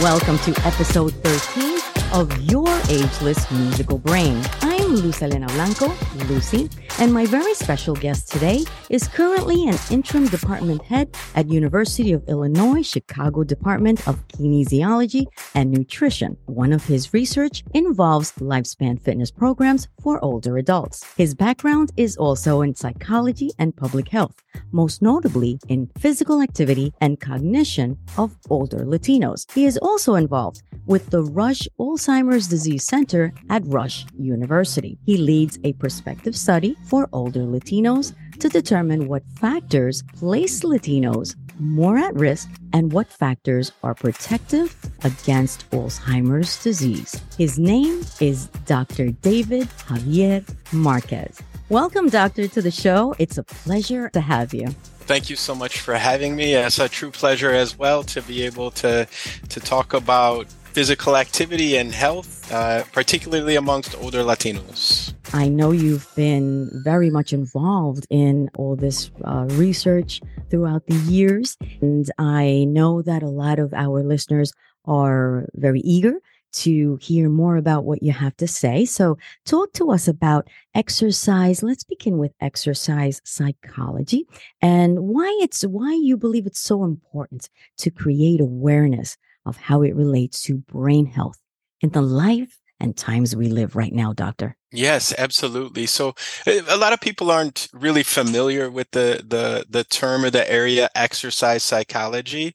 Welcome to episode 13 of Your Ageless Musical Brain. I'm Luz Elena Blanco, Lucy, and my very special guest today is currently an interim department head at University of Illinois Chicago Department of Kinesiology and Nutrition. One of his research involves lifespan fitness programs for older adults. His background is also in psychology and public health, most notably in physical activity and cognition of older Latinos. He is also involved with the Rush Alzheimer's Disease Center at Rush University. He leads a prospective study for older Latinos to determine what factors place Latinos more at risk and what factors are protective against Alzheimer's disease. His name is Dr. David Xavier Marquez. Welcome, Doctor, to the show. It's a pleasure to have you thank you so much for having me. It's a true pleasure as well to be able to to talk about physical activity and health, uh, particularly amongst older Latinos. I know you've been very much involved in all this uh, research throughout the years, and I know that a lot of our listeners are very eager to hear more about what you have to say. So, talk to us about exercise. Let's begin with exercise psychology and why it's why you believe it's so important to create awareness of how it relates to brain health in the life and times we live right now, doctor. Yes, absolutely. So eh, a lot of people aren't really familiar with the the the term or the area exercise psychology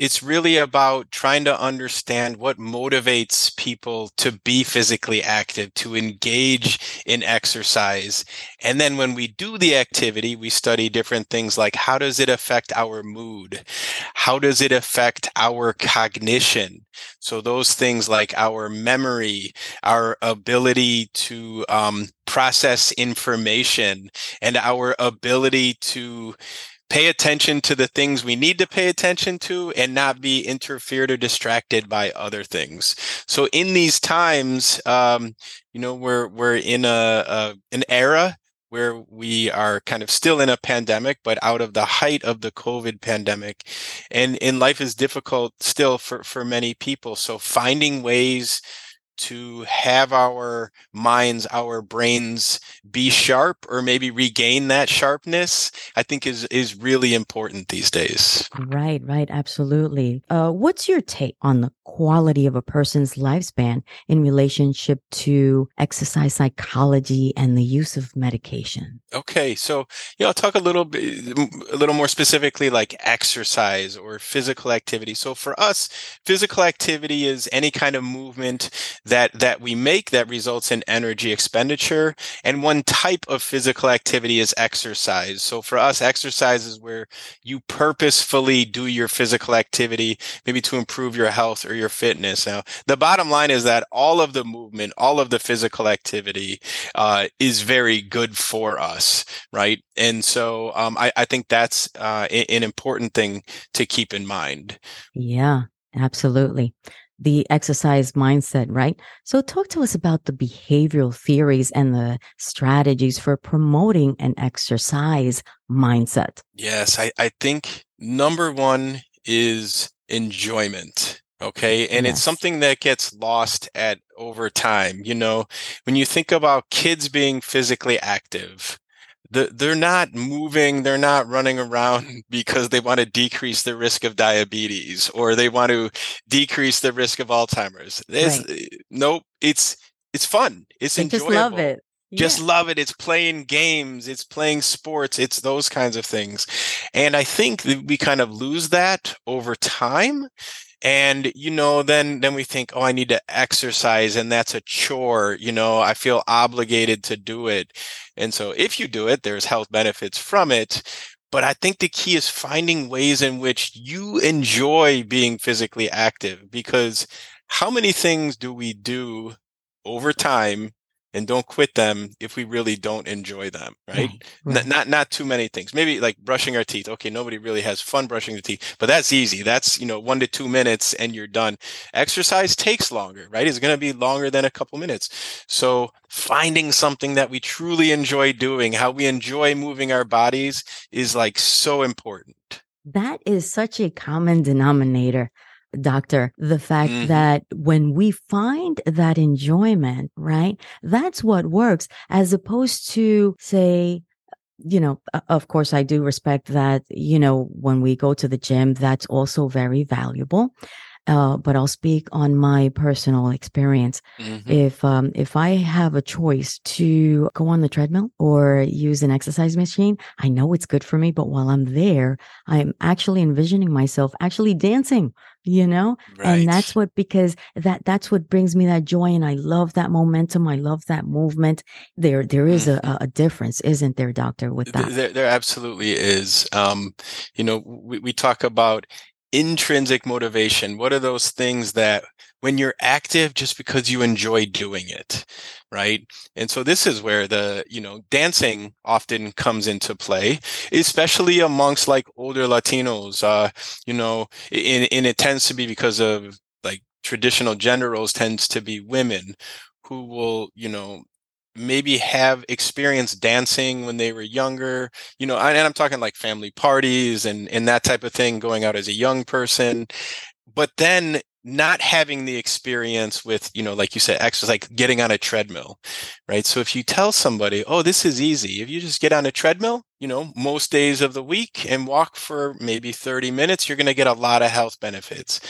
it's really about trying to understand what motivates people to be physically active, to engage in exercise. And then when we do the activity, we study different things like how does it affect our mood? How does it affect our cognition? So those things like our memory, our ability to um, process information, and our ability to pay attention to the things we need to pay attention to and not be interfered or distracted by other things so in these times um, you know we're we're in a, a an era where we are kind of still in a pandemic, but out of the height of the COVID pandemic. And, and life is difficult still for, for many people. So finding ways to have our minds, our brains be sharp or maybe regain that sharpness, I think is is really important these days. Right, right, absolutely. Uh, what's your take on the quality of a person's lifespan in relationship to exercise psychology and the use of medication? Okay, so yeah, I'll talk a little bit, a little more specifically, like exercise or physical activity. So for us, physical activity is any kind of movement that that we make that results in energy expenditure and one type of physical activity is exercise. So for us exercise is where you purposefully do your physical activity maybe to improve your health or your fitness. Now the bottom line is that all of the movement all of the physical activity uh, is very good for us right? And so um, I, I, think that's uh, an important thing to keep in mind. Yeah absolutely the exercise mindset, right? So, talk to us about the behavioral theories and the strategies for promoting an exercise mindset. Yes, I, I think number one is enjoyment. Okay. And yes. it's something that gets lost at over time. You know, when you think about kids being physically active, they're not moving, they're not running around because they want to decrease the risk of diabetes or they want to decrease the risk of Alzheimer's. Right. Nope, it's it's fun. It's they enjoyable. Just love it. Just love it. It's playing games. It's playing sports. It's those kinds of things. And I think that we kind of lose that over time and you know then then we think oh i need to exercise and that's a chore you know? I feel obligated to do it. And so if you do it there's health benefits from it but i think the key is finding ways in which you enjoy being physically active because how many things do we do over time and don't quit them if we really don't enjoy them right, right, right. Not, not not too many things. Maybe like brushing our teeth. Okay nobody really has fun brushing the teeth but that's easy. That's you know one to two minutes and you're done. Exercise takes longer right? It's going to be longer than a couple minutes. So finding something that we truly enjoy doing how we enjoy moving our bodies is like so important. That is such a common denominator doctor, the fact mm-hmm. that when we find that enjoyment, right, that's what works as opposed to, say, you know, of course, I do respect that, you know, when we go to the gym, that's also very valuable. Uh, but I'll speak on my personal experience. Mm-hmm. If um, if I have a choice to go on the treadmill or use an exercise machine, I know it's good for me. But while I'm there, I'm actually envisioning myself actually dancing. You know, right. and that's what because that that's what brings me that joy, and I love that momentum. I love that movement. There there is mm-hmm. a, a difference, isn't there, Doctor? With that, there, there absolutely is. Um, you know, we, we talk about intrinsic motivation? What are those things that when you're active just because you enjoy doing it right? And so this is where the you know dancing often comes into play especially amongst like older latinos uh you know and, and it tends to be because of like traditional gender roles tends to be women who will you know maybe have experienced dancing when they were younger you know and i'm talking like family parties and and that type of thing going out as a young person. But then not having the experience with you know like you said exercise like getting on a treadmill right? So if you tell somebody oh this is easy. If you just get on a treadmill you know most days of the week and walk for maybe 30 minutes you're going to get a lot of health benefits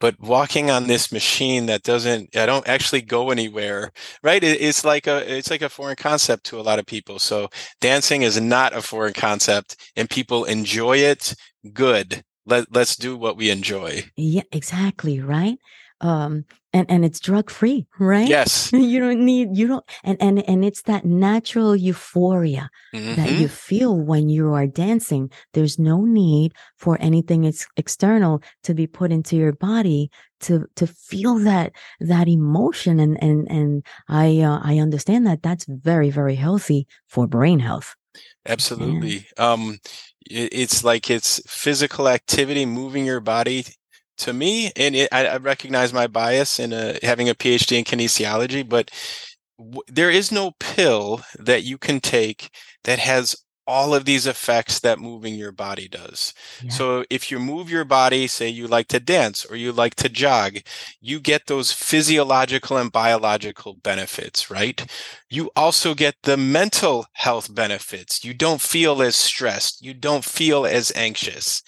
but walking on this machine that doesn't i don't actually go anywhere right? It, it's like a it's like a foreign concept to a lot of people. So dancing is not a foreign concept and people enjoy it good. Let, let's do what we enjoy. Yeah exactly right? Um and and it's drug free right? Yes. You don't need you don't and and and it's that natural euphoria mm-hmm. that you feel when you are dancing. There's no need for anything ex- external to be put into your body to to feel that that emotion and and and i uh, i understand that that's very very healthy for brain health. Absolutely. Yeah. um it, it's like it's physical activity moving your body to me, and it, I, I, recognize my bias in a, having a PhD in kinesiology, but w- there is no pill that you can take that has all of these effects that moving your body does. Yeah. So if you move your body, say you like to dance or you like to jog, you get those physiological and biological benefits, right? You also get the mental health benefits. You don't feel as stressed. You don't feel as anxious.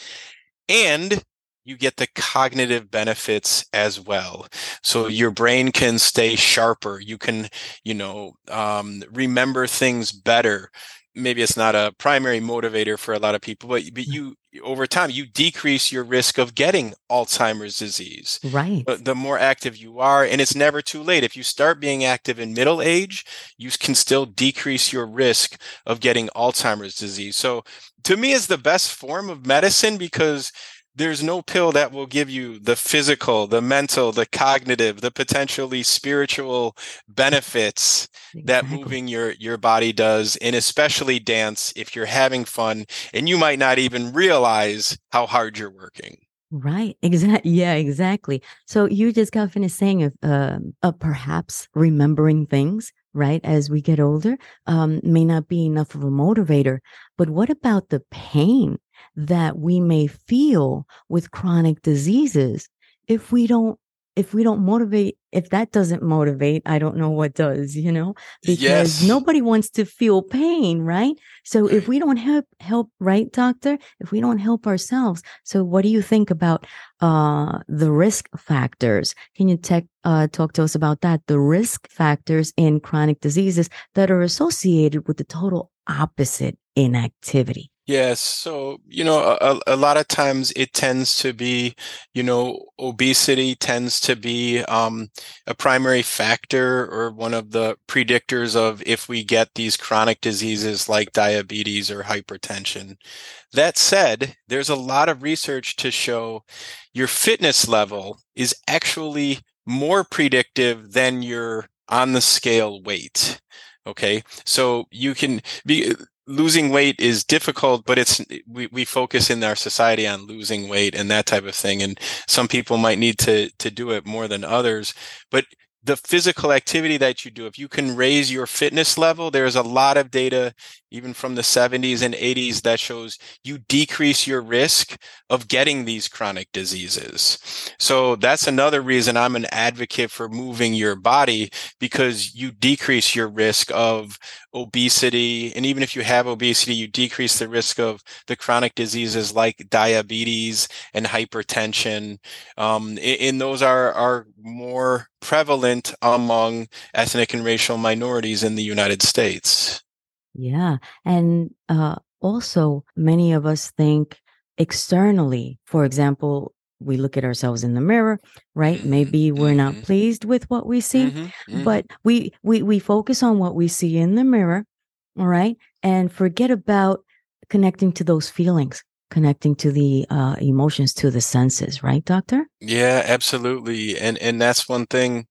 And you get the cognitive benefits as well. So your brain can stay sharper. You can, you know, um, remember things better. Maybe it's not a primary motivator for a lot of people, but, but you, over time, you decrease your risk of getting Alzheimer's disease. Right. But the more active you are, and it's never too late. If you start being active in middle age, you can still decrease your risk of getting Alzheimer's disease. So to me, is the best form of medicine because there's no pill that will give you the physical, the mental, the cognitive, the potentially spiritual benefits exactly. that moving your your body does, and especially dance if you're having fun and you might not even realize how hard you're working. Right. Exactly. Yeah. Exactly. So you just got finished saying of uh, uh, perhaps remembering things, right? As we get older, um, may not be enough of a motivator. But what about the pain that we may feel with chronic diseases if we don't if we don't motivate if that doesn't motivate i don't know what does you know because yes. nobody wants to feel pain right? So if we don't help help right doctor? If we don't help ourselves so what do you think about uh the risk factors? Can you tech, uh, talk to us about that? The risk factors in chronic diseases that are associated with the total opposite inactivity Yes. So, you know, a, a, lot of times it tends to be, you know, obesity tends to be um, a primary factor or one of the predictors of if we get these chronic diseases like diabetes or hypertension. That said, there's a lot of research to show your fitness level is actually more predictive than your on the scale weight. Okay. So you can be losing weight is difficult, but it's we, we focus in our society on losing weight and that type of thing. And some people might need to to do it more than others. But the physical activity that you do, if you can raise your fitness level, there's a lot of data even from the 70s and 80s that shows you decrease your risk of getting these chronic diseases. So that's another reason I'm an advocate for moving your body because you decrease your risk of obesity. And even if you have obesity, you decrease the risk of the chronic diseases like diabetes and hypertension. Um, and those are, are more prevalent among ethnic and racial minorities in the United States. Yeah. And uh, also, many of us think externally. For example, we look at ourselves in the mirror, right? Mm-hmm. Maybe we're not mm-hmm. pleased with what we see, mm-hmm. Mm-hmm. but we, we we focus on what we see in the mirror, all right, and forget about connecting to those feelings, connecting to the uh, emotions, to the senses, right, doctor? Yeah, absolutely, and and that's one thing,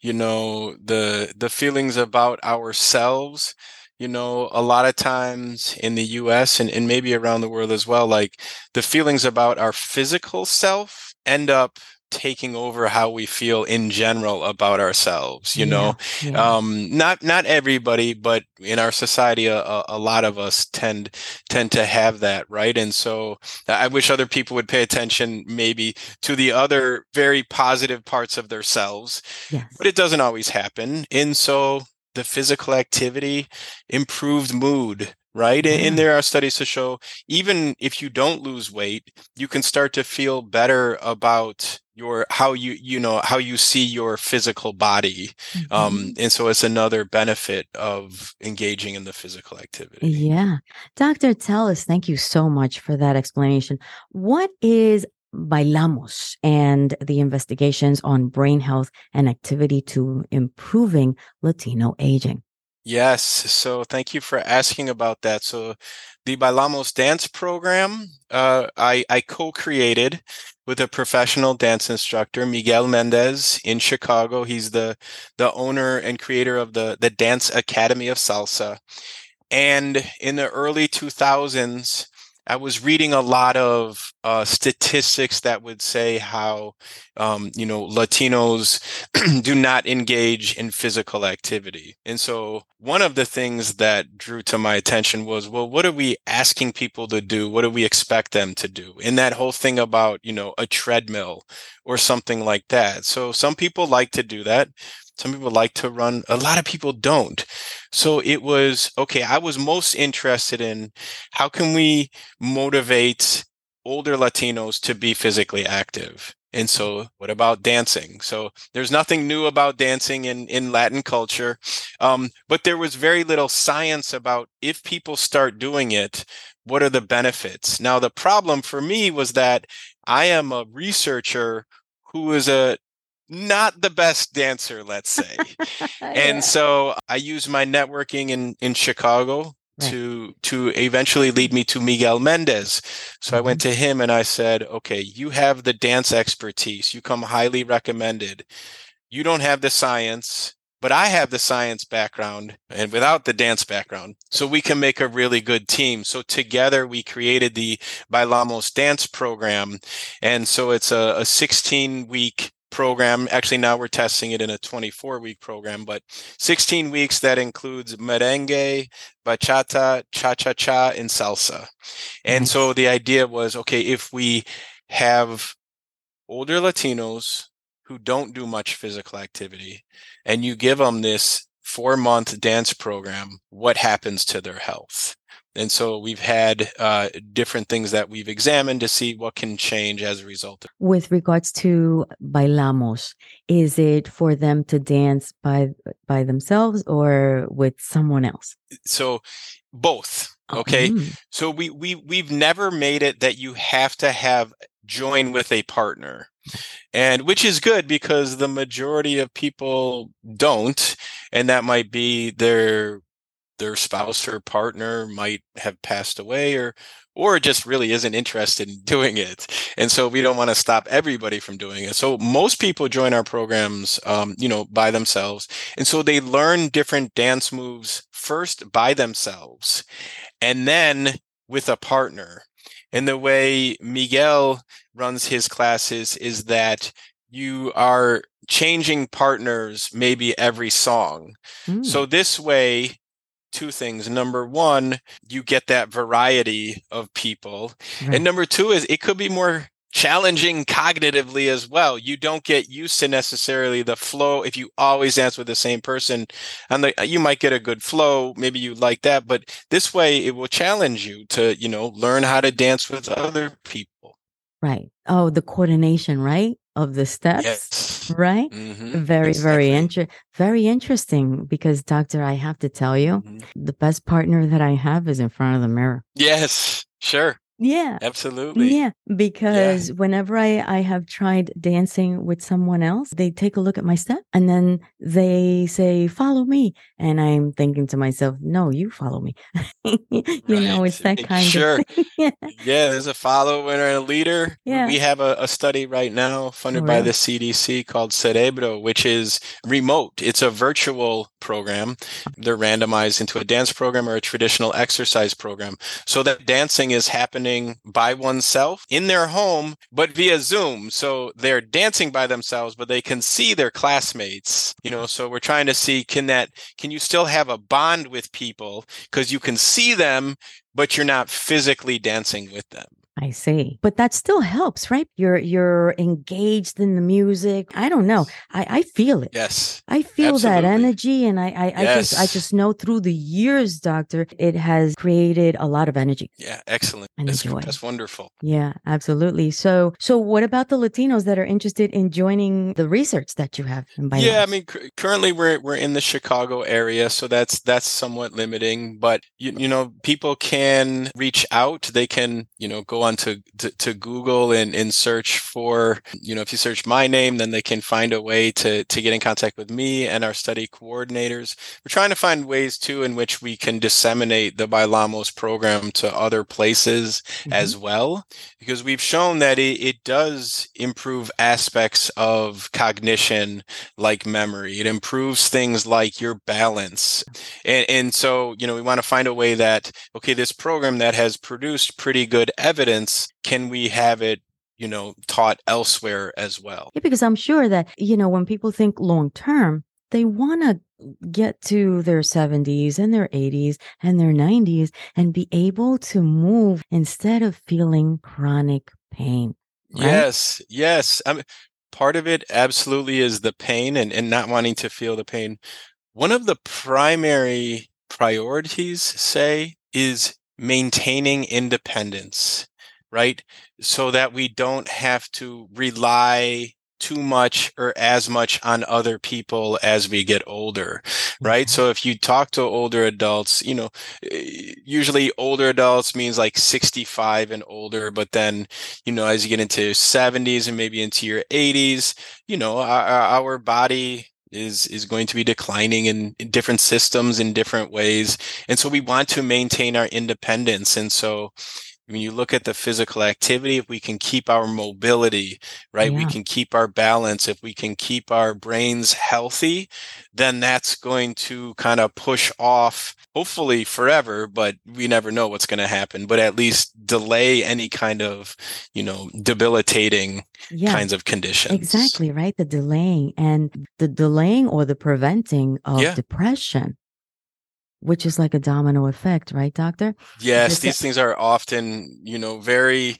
you know, the the feelings about ourselves you know a lot of times in the us and, and maybe around the world as well like the feelings about our physical self end up taking over how we feel in general about ourselves you yeah, know yeah. um not not everybody but in our society a, a, lot of us tend tend to have that right and so i wish other people would pay attention maybe to the other very positive parts of themselves yes. but it doesn't always happen and so the physical activity, improved mood, right? Yeah. And there are studies to show even if you don't lose weight, you can start to feel better about your how you you know how you see your physical body mm-hmm. um and so it's another benefit of engaging in the physical activity yeah dr Telles thank you so much for that explanation what is Bailamos and the investigations on brain health and activity to improving Latino aging. Yes. So thank you for asking about that. So the Bailamos dance program, uh, I, I co-created with a professional dance instructor, Miguel Mendez in Chicago. He's the, the owner and creator of the, the Dance Academy of Salsa. And in the early 2000s, I was reading a lot of uh, statistics that would say how, um, you know, Latinos do not engage in physical activity. And so one of the things that drew to my attention was, well, what are we asking people to do? What do we expect them to do? And that whole thing about, you know, a treadmill or something like that. So some people like to do that. Some people like to run. A lot of people don't. So it was okay. I was most interested in how can we motivate older Latinos to be physically active. And so, what about dancing? So, there's nothing new about dancing in, in Latin culture, um, but there was very little science about if people start doing it, what are the benefits? Now, the problem for me was that I am a researcher who is a not the best dancer, let's say. yeah. And so I used my networking in, in Chicago right. to to eventually lead me to Miguel Mendez. So mm-hmm. I went mm-hmm. to him and I said, okay, you have the dance expertise. You come highly recommended. You don't have the science, but I have the science background and without the dance background. So we can make a really good team. So together we created the Bailamos dance program. And so it's a, a 16 week program. Actually, now we're testing it in a 24 week program, but 16 weeks that includes merengue, bachata, cha cha cha, and salsa. And mm-hmm. so the idea was okay, if we have older Latinos who don't do much physical activity and you give them this four month dance program, what happens to their health? And so we've had uh, different things that we've examined to see what can change as a result. With regards to bailamos, is it for them to dance by by themselves or with someone else? So both. Okay. Mm-hmm. So we we we've never made it that you have to have join with a partner. And which is good because the majority of people don't and that might be their their spouse or partner might have passed away or or just really isn't interested in doing it. And so we don't want to stop everybody from doing it. So most people join our programs um, you know by themselves. And so they learn different dance moves first by themselves and then with a partner. And the way miguel runs his classes is that you are changing partners maybe every song. Mm. so this way two things. Number one, you get that variety of people. Right. And mm-hmm. number two is it could be more challenging cognitively as well. You don't get used to necessarily the flow if you always dance with the same person. And the, you might get a good flow, maybe you like that, but this way it will challenge you to, you know, learn how to dance with other people. Right. Oh, the coordination, right? Of the steps. Yes. Right? Mhm. Very, very inter- very interesting because doctor, I have to tell you, Mhm. the best partner that I have is in front of the mirror. Yes, sure. Yeah. Absolutely. Yeah, because whenever I, I have tried dancing with someone else, they take a look at my step and then they say, follow me. And I'm thinking to myself, no, you follow me. you know, it's that kind Sure. of yeah. Yeah, there's a follower and a leader. We- Yeah. We have a, a study right now funded Oh, by the CDC called Cerebro, which is remote. It's a virtual program. They're randomized into a dance program or a traditional exercise program. So that dancing is happening by oneself in their home, but via Zoom. So they're dancing by themselves, but they can see their classmates. You know, so we're trying to see can that can you still have a bond with people because you can see them but you're not physically dancing with them. I see. But that still helps, right? You're you're engaged in the music. I don't know. I, I feel it. Yes. I feel that energy and I I, I just I just know through the years, doctor, it has created a lot of energy. Yeah. Excellent. And That's, enjoy. that's wonderful. Yeah, absolutely. So, so what about the Latinos that are interested in joining the research that you have? In Yeah, I mean, cu- currently we're we're in the Chicago area, so that's that's somewhat limiting. But you you know, people can reach out. They can you know go on to to, to Google and and search for you know if you search my name, then they can find a way to to get in contact with me and our study coordinators. We're trying to find ways too in which we can disseminate the Bailamos program to other places Mhm. as well because we've shown that it, it does improve aspects of cognition like memory it improves things like your balance and, and so you know we want to find a way that okay this program that has produced pretty good evidence can we have it you know taught elsewhere as well Yeah, because I'm sure that, you know, when people think long term, they want to get to their 70s and their 80s and their 90s and be able to move instead of feeling chronic pain. right? Yes, yes. I mean, part of it absolutely is the pain and, and not wanting to feel the pain. One of the primary priorities, say, is maintaining independence, right? So that we don't have to rely too much or as much on other people as we get older, right? So if you talk to older adults, you know, eh, usually older adults means like 65 and older, but then, you know, as you get into 70s and maybe into your 80s, you know, our, our body is is going to be declining in, in different systems in different ways. And so we want to maintain our independence. And so when you look at the physical activity, if we can keep our mobility, right? We can keep our balance. If we can keep our brains healthy, then that's going to kind of push off, hopefully forever, but we never know what's going to happen, but at least delay any kind of, you know, debilitating Yeah. kinds of conditions. Exactly, right? The delaying and the delaying or the preventing of Yeah. depression, which is like a domino effect, right, doctor? Yes, these things are often, you know, very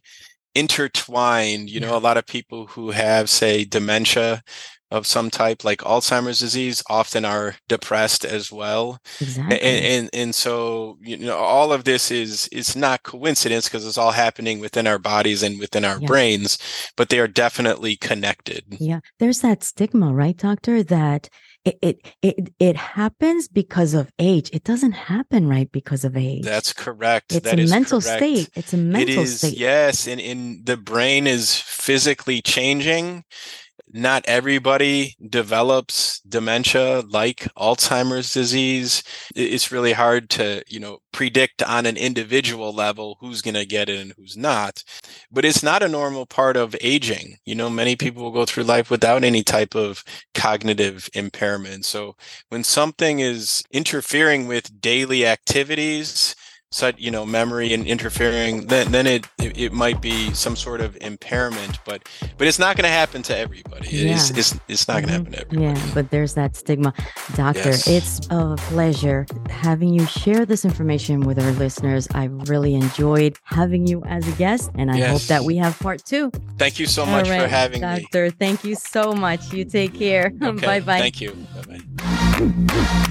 intertwined. You know, Yeah. a lot of people who have, say, dementia of some type, like Alzheimer's disease, often are depressed as well. Exactly. And and, and so, you know, all of this is it's not coincidence because it's all happening within our bodies and within our Yeah. brains, but they are definitely connected. Yeah, there's that stigma, right, doctor, that it, it it it happens because of age. It doesn't happen right because of age. That's correct. it's That a mental correct. state. It's a mental is, state. yes, and, and the brain is physically changing. Not everybody develops dementia like Alzheimer's disease. It's really hard to, you know, predict on an individual level who's going to get it and who's not. But it's not a normal part of aging. You know, many people will go through life without any type of cognitive impairment. So when something is interfering with daily activities, such you know memory and interfering then then it, it, it might be some sort of impairment but but it's not going to happen to everybody yeah. it's, it's it's not going to happen to mm-hmm. everybody yeah but there's that stigma doctor yes. it's a pleasure having you share this information with our listeners i really enjoyed having you as a guest and i yes. hope that we have part two thank you so much right, for having doctor, me doctor thank you so much you take care okay. bye bye thank you bye bye Thank